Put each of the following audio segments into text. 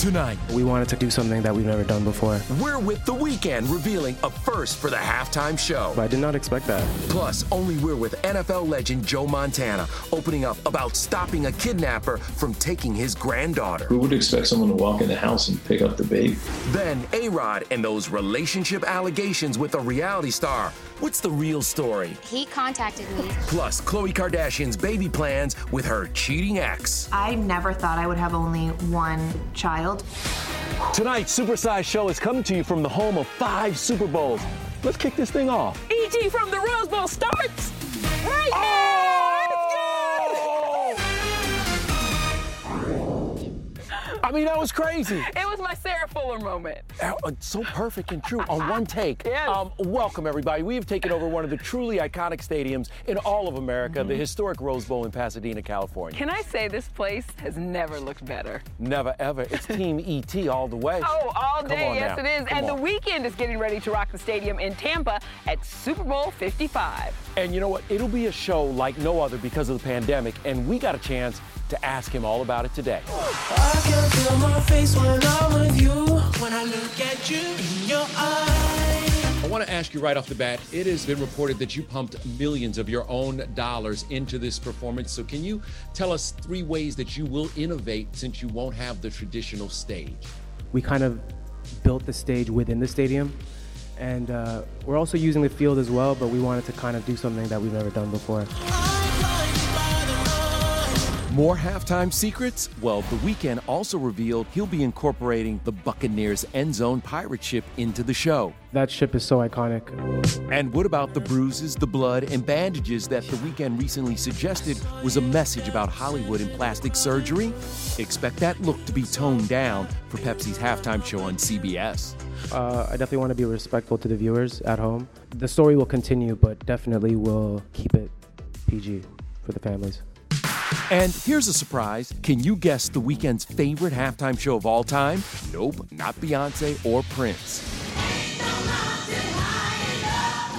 Tonight, We wanted to do something that we've never done before. we're with The Weeknd revealing a first for the halftime show. But I did not expect that. Plus, only we're with NFL legend Joe Montana opening up about stopping a kidnapper from taking his granddaughter. Who would expect someone to walk in the house and pick up the baby? Then A Rod and those relationship allegations with a reality star. What's the real story? He contacted me. Plus, Khloe Kardashian's baby plans with her cheating ex. I never thought I would have only one child. Tonight's supersized show is coming to you from the home of five Super Bowls. Let's kick this thing off. E.T. from the Rose Bowl starts I mean, that was crazy. It was my Sarah Fuller moment. So perfect and true on one take. Yes. Um, welcome, everybody. We have taken over one of the truly iconic stadiums in all of America, the historic Rose Bowl in Pasadena, California. Can I say this place has never looked better? Never ever. It's Team ET all the way. Oh, all day, yes now. it is. Come and on. the Weeknd is getting ready to rock the stadium in Tampa at Super Bowl 55. And you know what? It'll be a show like no other because of the pandemic, and we got a chance to ask him all about it today. I can feel my face when I'm with you. When I look at you in your eyes. I want to ask you right off the bat it has been reported that you pumped millions of your own dollars into this performance. So, can you tell us three ways that you will innovate since you won't have the traditional stage? We kind of built the stage within the stadium. And uh, we're also using the field as well, but we wanted to kind of do something that we've never done before. More halftime secrets? Well, The Weeknd also revealed he'll be incorporating the Buccaneers end zone pirate ship into the show. That ship is so iconic. And what about the bruises, the blood, and bandages that The Weeknd recently suggested was a message about Hollywood and plastic surgery? Expect that look to be toned down for Pepsi's halftime show on CBS. Uh, I definitely want to be respectful to the viewers at home. The story will continue, but definitely will keep it PG for the families. And here's a surprise. Can you guess The Weeknd's favorite halftime show of all time? Nope, not Beyonce or Prince.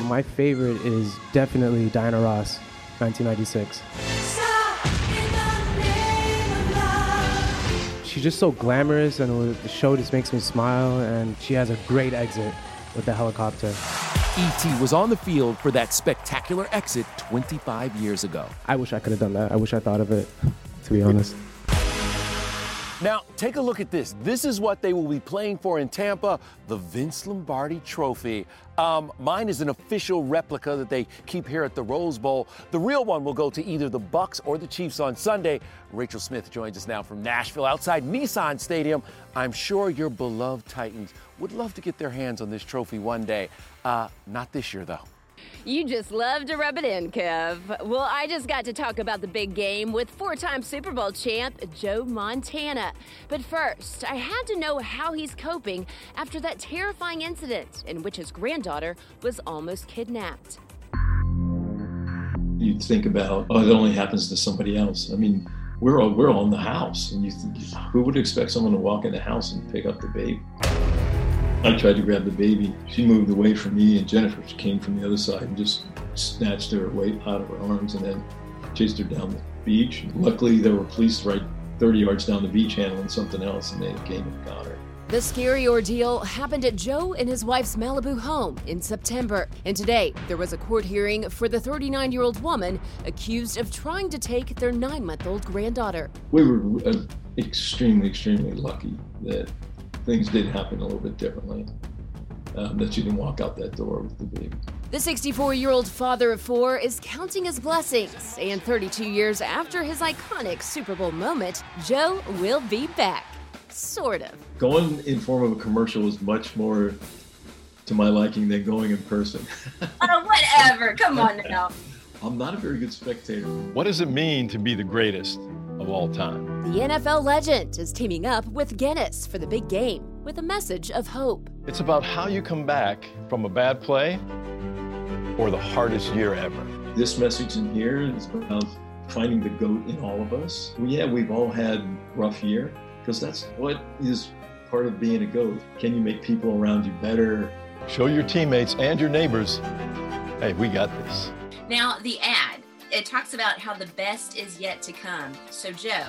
My favorite is definitely Diana Ross, 1996. She's just so glamorous, and the show just makes me smile, and she has a great exit with the helicopter. E.T. was on the field for that spectacular exit 25 years ago. I wish I could have done that. I wish I thought of it, to be honest. Now, take a look at this. This is what they will be playing for in Tampa the Vince Lombardi Trophy. Um, mine is an official replica that they keep here at the Rose Bowl. The real one will go to either the Bucks or the Chiefs on Sunday. Rachel Smith joins us now from Nashville outside Nissan Stadium. I'm sure your beloved Titans would love to get their hands on this trophy one day. Uh, not this year, though. You just love to rub it in, Kev. Well, I just got to talk about the big game with four time Super Bowl champ Joe Montana. But first, I had to know how he's coping after that terrifying incident in which his granddaughter was almost kidnapped. You think about, oh, it only happens to somebody else. I mean, we're all, we're all in the house, and you think, who would expect someone to walk in the house and pick up the baby? I tried to grab the baby. She moved away from me, and Jennifer came from the other side and just snatched her away out of her arms and then chased her down the beach. Luckily, there were police right 30 yards down the beach handling something else, and they came and got her. The scary ordeal happened at Joe and his wife's Malibu home in September. And today, there was a court hearing for the 39 year old woman accused of trying to take their nine month old granddaughter. We were uh, extremely, extremely lucky that things did happen a little bit differently. Um, that she didn't walk out that door with the baby. The 64 year old father of four is counting his blessings, and 32 years after his iconic Super Bowl moment, Joe will be back. Sort of. Going in form of a commercial is much more to my liking than going in person. oh, whatever. Come on now. I'm not a very good spectator. What does it mean to be the greatest? of all time. The NFL legend is teaming up with Guinness for the big game with a message of hope. It's about how you come back from a bad play or the hardest year ever. This message in here is about finding the goat in all of us. Well, yeah, we've all had rough year because that's what is part of being a goat. Can you make people around you better? Show your teammates and your neighbors, hey, we got this. Now, the ad it talks about how the best is yet to come. So, Joe,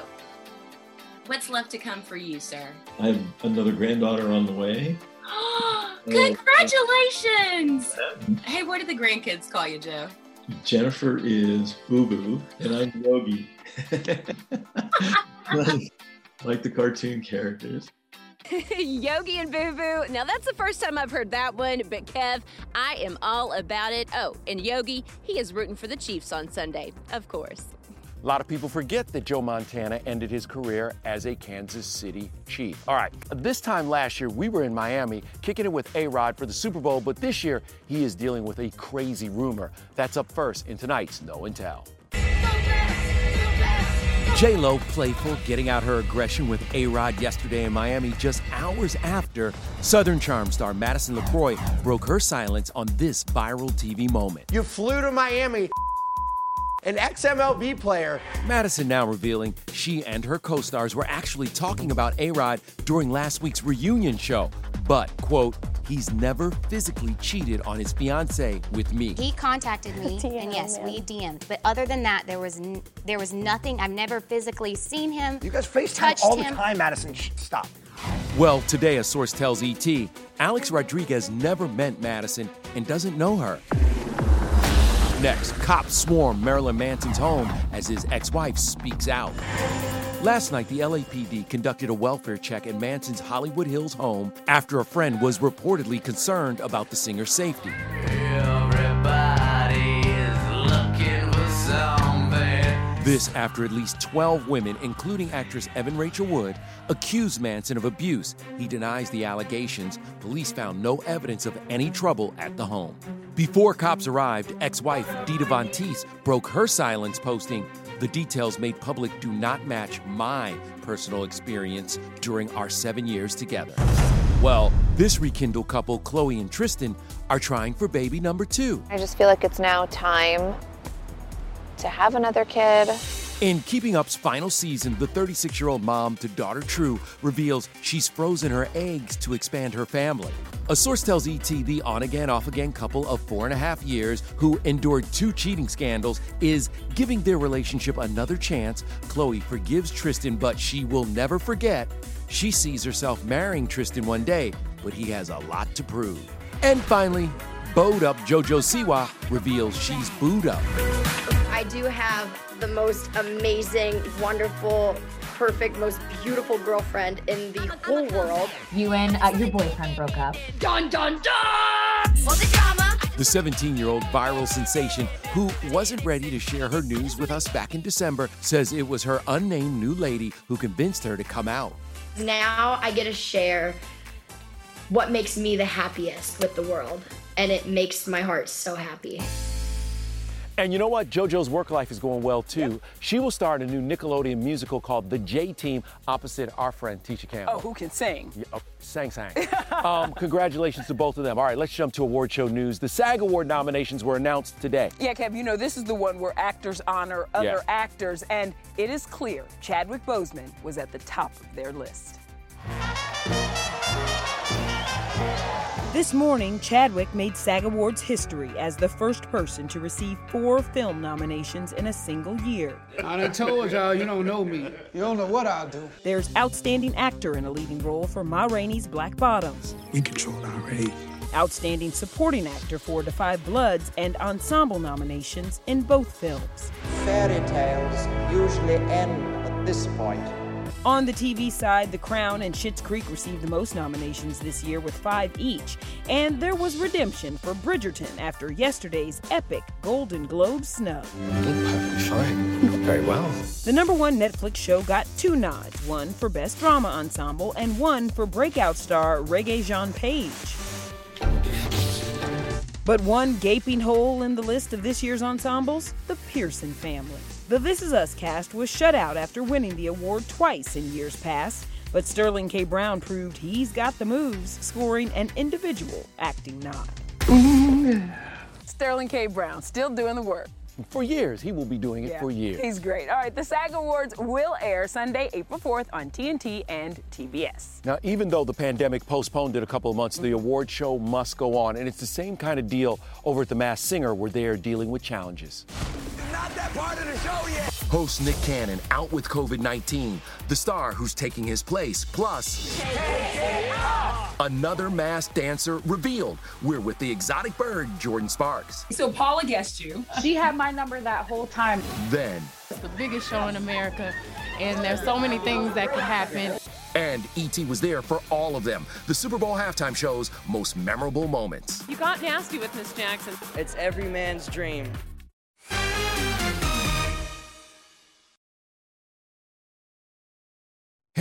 what's left to come for you, sir? I have another granddaughter on the way. Uh, Congratulations! hey, what do the grandkids call you, Joe? Jennifer is Boo Boo, and I'm Yogi. like, like the cartoon characters. Yogi and Boo Boo. Now, that's the first time I've heard that one, but Kev, I am all about it. Oh, and Yogi, he is rooting for the Chiefs on Sunday, of course. A lot of people forget that Joe Montana ended his career as a Kansas City Chief. All right, this time last year, we were in Miami kicking it with A Rod for the Super Bowl, but this year, he is dealing with a crazy rumor. That's up first in tonight's No and Tell. J Lo playful, getting out her aggression with A Rod yesterday in Miami, just hours after Southern Charm star Madison LeCroy broke her silence on this viral TV moment. You flew to Miami. An XMLB player. Madison now revealing she and her co stars were actually talking about A Rod during last week's reunion show. But, quote, he's never physically cheated on his fiance with me. He contacted me, and yes, we DM'd. But other than that, there was n- there was nothing. I've never physically seen him. You guys FaceTime all him. the time, Madison. Shh, stop. Well, today a source tells ET Alex Rodriguez never met Madison and doesn't know her. Next, cops swarm Marilyn Manson's home as his ex wife speaks out. Last night, the LAPD conducted a welfare check at Manson's Hollywood Hills home after a friend was reportedly concerned about the singer's safety. This after at least 12 women, including actress Evan Rachel Wood, accused Manson of abuse. He denies the allegations. Police found no evidence of any trouble at the home. Before cops arrived, ex wife Dita Von Teese broke her silence, posting, The details made public do not match my personal experience during our seven years together. Well, this rekindled couple, Khloe and Tristan, are trying for baby number two. I just feel like it's now time to have another kid. In Keeping Up's final season, the 36 year old mom to daughter True reveals she's frozen her eggs to expand her family. A source tells ET the on again, off again couple of four and a half years who endured two cheating scandals is giving their relationship another chance. Khloe forgives Tristan, but she will never forget. She sees herself marrying Tristan one day, but he has a lot to prove. And finally, bowed up JoJo Siwa reveals she's booed up. I do have the most amazing, wonderful perfect, most beautiful girlfriend in the whole world. You and uh, your boyfriend broke up. Dun dun dun! For the drama. The 17 year old viral sensation, who wasn't ready to share her news with us back in December, says it was her unnamed new lady who convinced her to come out. Now I get to share what makes me the happiest with the world, and it makes my heart so happy. And you know what? JoJo's work life is going well too. Yep. She will star in a new Nickelodeon musical called The J Team opposite our friend Tisha Campbell. Oh, who can sing? Yeah, oh, sang, sang. um, congratulations to both of them. All right, let's jump to award show news. The SAG Award nominations were announced today. Yeah, Kev, you know, this is the one where actors honor other yeah. actors, and it is clear Chadwick Boseman was at the top of their list. This morning, Chadwick made SAG Awards history as the first person to receive four film nominations in a single year. I done told y'all you don't know me. You don't know what I'll do. There's Outstanding Actor in a Leading Role for Ma Rainey's Black Bottoms. We control our age. Outstanding Supporting Actor for Da 5 Bloods and Ensemble nominations in both films. Fairy tales usually end at this point. On the TV side, The Crown and Schitt's Creek received the most nominations this year with five each. And there was redemption for Bridgerton after yesterday's epic Golden Globe snub. perfectly fine. Very well. The number one Netflix show got two nods one for Best Drama Ensemble and one for breakout star Regé-Jean Page. But one gaping hole in the list of this year's ensembles the Pearson family. The This Is Us cast was shut out after winning the award twice in years past, but Sterling K. Brown proved he's got the moves, scoring an individual acting nod. Sterling K. Brown, still doing the work. For years. He will be doing it yeah, for years. He's great. All right, the SAG Awards will air Sunday, April 4th on TNT and TBS. Now, even though the pandemic postponed it a couple of months, the award show must go on. And it's the same kind of deal over at The Masked Singer where they are dealing with challenges. Not that part of the show yet. Host Nick Cannon out with COVID 19. The star who's taking his place. Plus, another masked dancer revealed. We're with the exotic bird, Jordin Sparks. So Paula guessed you. She had my number that whole time. Then, it's the biggest show in America, and there's so many things that could happen. And E.T. was there for all of them. The Super Bowl halftime show's most memorable moments. You got nasty with Miss Jackson. It's every man's dream.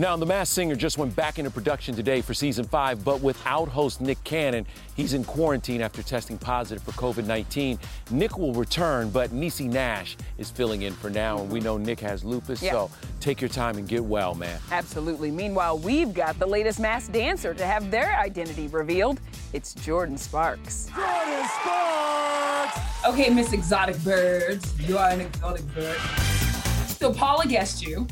Now, The Masked Singer just went back into production today for season five, but without host Nick Cannon. He's in quarantine after testing positive for COVID 19. Nick will return, but Niecy Nash is filling in for now, and we know Nick has lupus, yeah. so take your time and get well, man. Absolutely. Meanwhile, we've got the latest masked dancer to have their identity revealed. It's Jordin Sparks. Jordin Sparks! Okay, Miss Exotic Birds, you are an exotic bird. So Paula guessed you.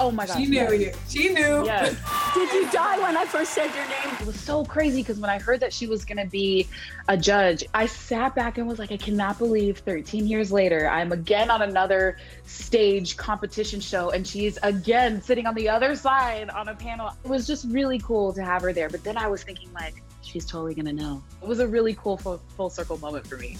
Oh my God. She knew yes. you. She knew. Yes. Did you die when I first said your name? It was so crazy because when I heard that she was going to be a judge, I sat back and was like, I cannot believe 13 years later, I'm again on another stage competition show and she's again sitting on the other side on a panel. It was just really cool to have her there. But then I was thinking, like, she's totally going to know. It was a really cool full, full circle moment for me.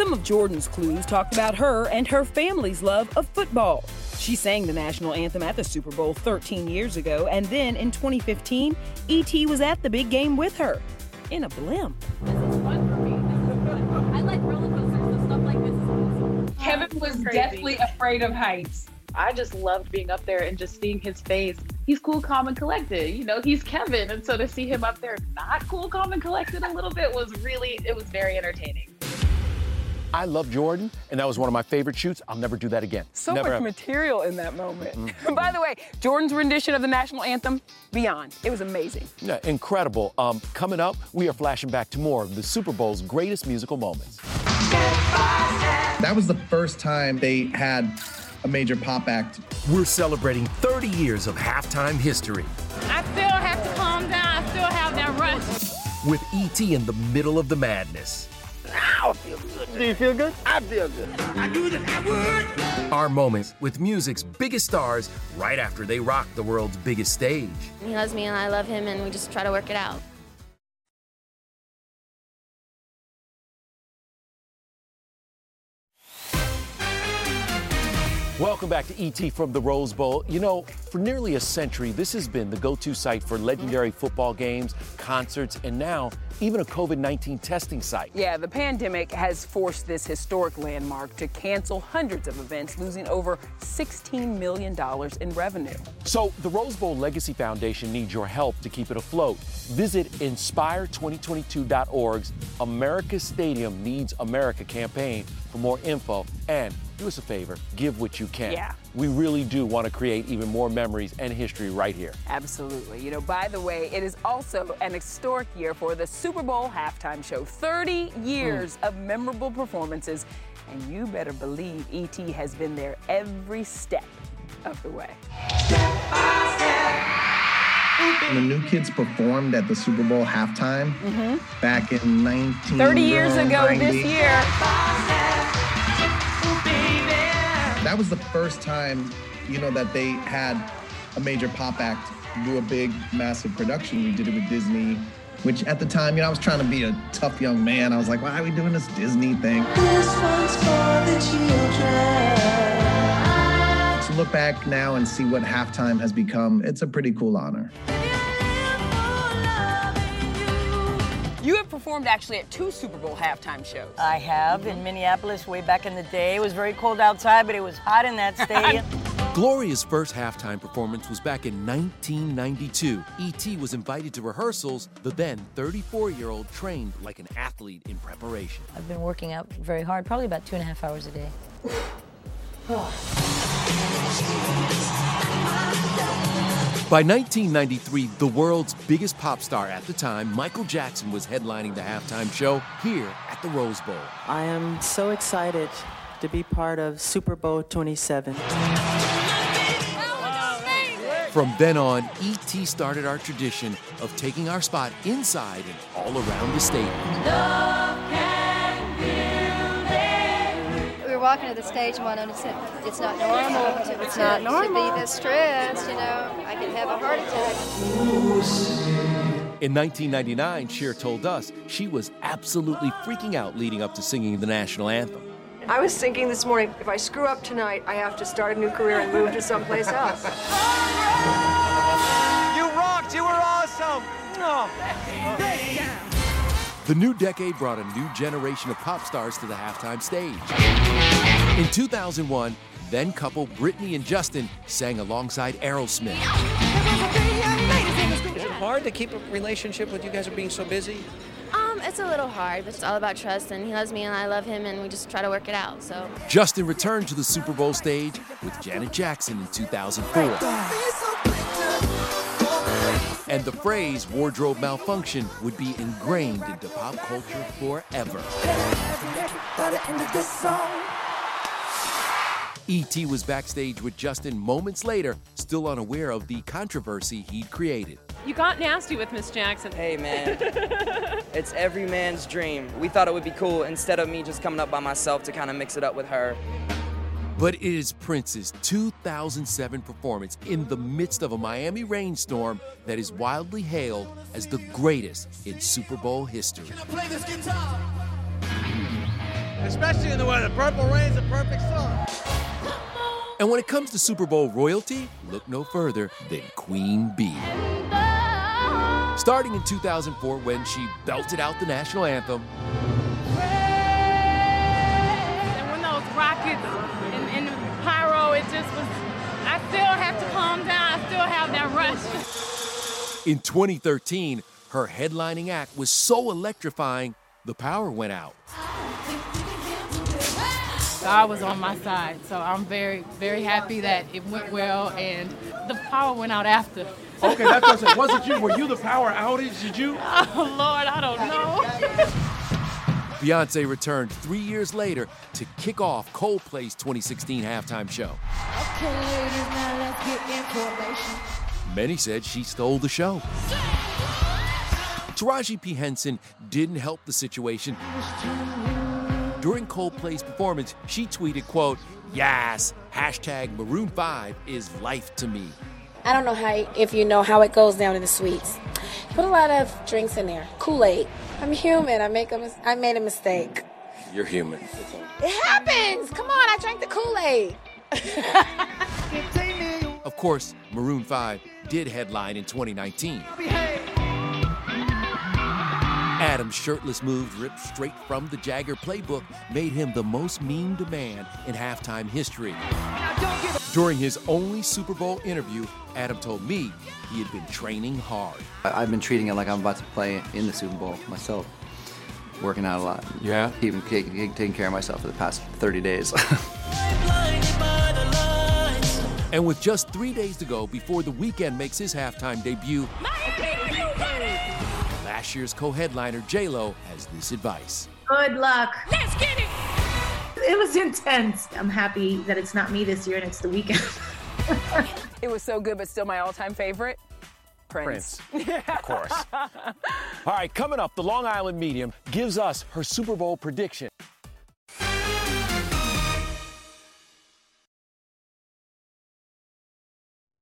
Some of Jordin's clues talked about her and her family's love of football. She sang the national anthem at the Super Bowl 13 years ago, and then in 2015, E.T. was at the big game with her in a blimp. This is fun for me. This is fun. I like roller coasters, so stuff like this is awesome. Kevin was deathly afraid of heights. I just loved being up there and just seeing his face. He's cool, calm, and collected. You know, he's Kevin. And so to see him up there not cool, calm, and collected a little bit was really, it was very entertaining. I love Jordin, and that was one of my favorite shoots. I'll never do that again. So never much ever. material in that moment. Mm-hmm. By the way, Jordin's rendition of the national anthem, Beyond. It was amazing. Yeah, incredible. Um, coming up, we are flashing back to more of the Super Bowl's greatest musical moments. That was the first time they had a major pop act. We're celebrating 30 years of halftime history. I still have to calm down. I still have that rush. with ET in the middle of the madness. Now I feel good. Do you feel good? I feel good. I knew that I would. Our moments with music's biggest stars right after they rock the world's biggest stage. He loves me and I love him, and we just try to work it out. Welcome back to ET from the Rose Bowl. You know, for nearly a century, this has been the go to site for legendary football games, concerts, and now even a COVID 19 testing site. Yeah, the pandemic has forced this historic landmark to cancel hundreds of events, losing over $16 million in revenue. So, the Rose Bowl Legacy Foundation needs your help to keep it afloat. Visit inspire2022.org's America's Stadium Needs America campaign for more info and do us a favor, give what you can. Yeah. We really do want to create even more memories and history right here. Absolutely. You know, by the way, it is also an historic year for the Super Bowl halftime show. 30 years mm. of memorable performances, and you better believe ET has been there every step of the way. The new kids performed at the Super Bowl halftime mm-hmm. back in 19. 30 years ago this year. That was the first time, you know, that they had a major pop act do a big, massive production. We did it with Disney, which at the time, you know, I was trying to be a tough young man. I was like, why are we doing this Disney thing? This one's for the children. To look back now and see what halftime has become, it's a pretty cool honor. Performed actually at two Super Bowl halftime shows. I have in Minneapolis way back in the day. It was very cold outside, but it was hot in that stadium. Gloria's first halftime performance was back in 1992. E.T. was invited to rehearsals. The then 34 year old trained like an athlete in preparation. I've been working out very hard, probably about two and a half hours a day. By 1993, the world's biggest pop star at the time, Michael Jackson, was headlining the halftime show here at the Rose Bowl. I am so excited to be part of Super Bowl 27. From then on, ET started our tradition of taking our spot inside and all around the stadium. were walking to the stage and Winona said, it's not normal to, it's not normal. to be this stressed, you know, I could have a heart attack. In 1999, Cher told us she was absolutely freaking out leading up to singing the national anthem. I was thinking this morning, if I screw up tonight, I have to start a new career and move to someplace else. You rocked! You were awesome! Oh. The new decade brought a new generation of pop stars to the halftime stage. In 2001, then couple Britney and Justin sang alongside Aerosmith. Is it hard to keep a relationship with you guys are being so busy? Um, it's a little hard, but it's all about trust, and he loves me and I love him, and we just try to work it out. So Justin returned to the Super Bowl stage with Janet Jackson in 2004 and the phrase wardrobe malfunction would be ingrained into pop culture forever. E.T. was backstage with Justin moments later, still unaware of the controversy he'd created. You got nasty with Miss Jackson. Hey, man. it's every man's dream. We thought it would be cool instead of me just coming up by myself to kind of mix it up with her. But it is Prince's 2007 performance in the midst of a Miami rainstorm that is wildly hailed as the greatest in Super Bowl history. Especially in the weather. Purple rain's a perfect song. And when it comes to Super Bowl royalty, look no further than Queen Bee. Starting in 2004 when she belted out the national anthem. In 2013, her headlining act was so electrifying, the power went out. God was on my side, so I'm very, very happy that it went well and the power went out after. Okay, that doesn't, wasn't you? Were you the power outage? Did you? Oh, Lord, I don't know. Beyonce returned three years later to kick off Coldplay's 2016 halftime show. Many said she stole the show. Taraji P. Henson didn't help the situation. During Coldplay's performance, she tweeted, quote, Yes, hashtag Maroon 5 is life to me. I don't know how if you know how it goes down in the suites. Put a lot of drinks in there. Kool-Aid. I'm human. I make a mis- I made a mistake. You're human. It happens. Come on, I drank the Kool-Aid. Of course, Maroon 5 did headline in 2019. Adam's shirtless moves ripped straight from the Jagger playbook made him the most memed man in halftime history. During his only Super Bowl interview, Adam told me he had been training hard. I- I've been treating it like I'm about to play in the Super Bowl myself. Working out a lot. Yeah? Even taking, taking care of myself for the past 30 days. And with just three days to go before the Weeknd makes his halftime debut, last year's co-headliner J-Lo has this advice. Good luck. Let's get it. It was intense. I'm happy that it's not me this year and it's the Weeknd. It was so good, but still my all-time favorite. Prince. Of course. All right, coming up, the Long Island medium gives us her Super Bowl prediction.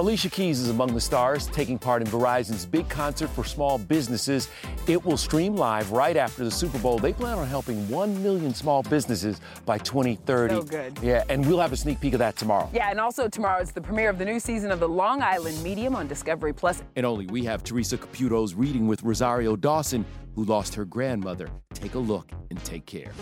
Alicia Keys is among the stars, taking part in Verizon's big concert for small businesses. It will stream live right after the Super Bowl. They plan on helping 1 million small businesses by 2030. So good. Yeah, and we'll have a sneak peek of that tomorrow. Yeah, and also tomorrow is the premiere of the new season of the Long Island Medium on Discovery Plus. And only we have Teresa Caputo's reading with Rosario Dawson, who lost her grandmother. Take a look and take care.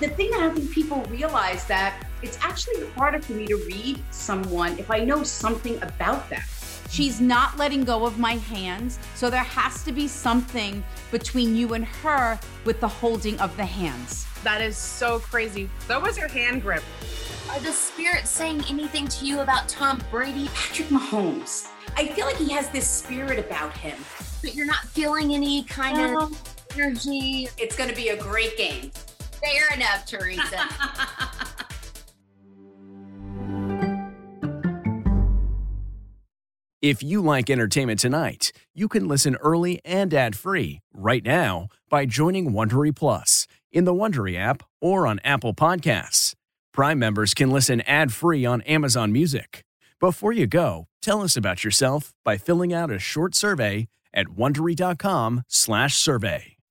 The thing that I think people realize that it's actually harder for me to read someone if I know something about them. She's not letting go of my hands, so there has to be something between you and her with the holding of the hands. that is so crazy. That was your hand grip. Are the spirits saying anything to you about Tom Brady? Patrick Mahomes. I feel like he has this spirit about him. But you're not feeling any kind No. of uh-huh. Energy. It's going to be a great game. Fair enough, Teresa. If you like entertainment tonight, you can listen early and ad-free right now by joining Wondery Plus in the Wondery app or on Apple Podcasts. Prime members can listen ad-free on Amazon Music. Before you go, tell us about yourself by filling out a short survey at wondery.com/survey.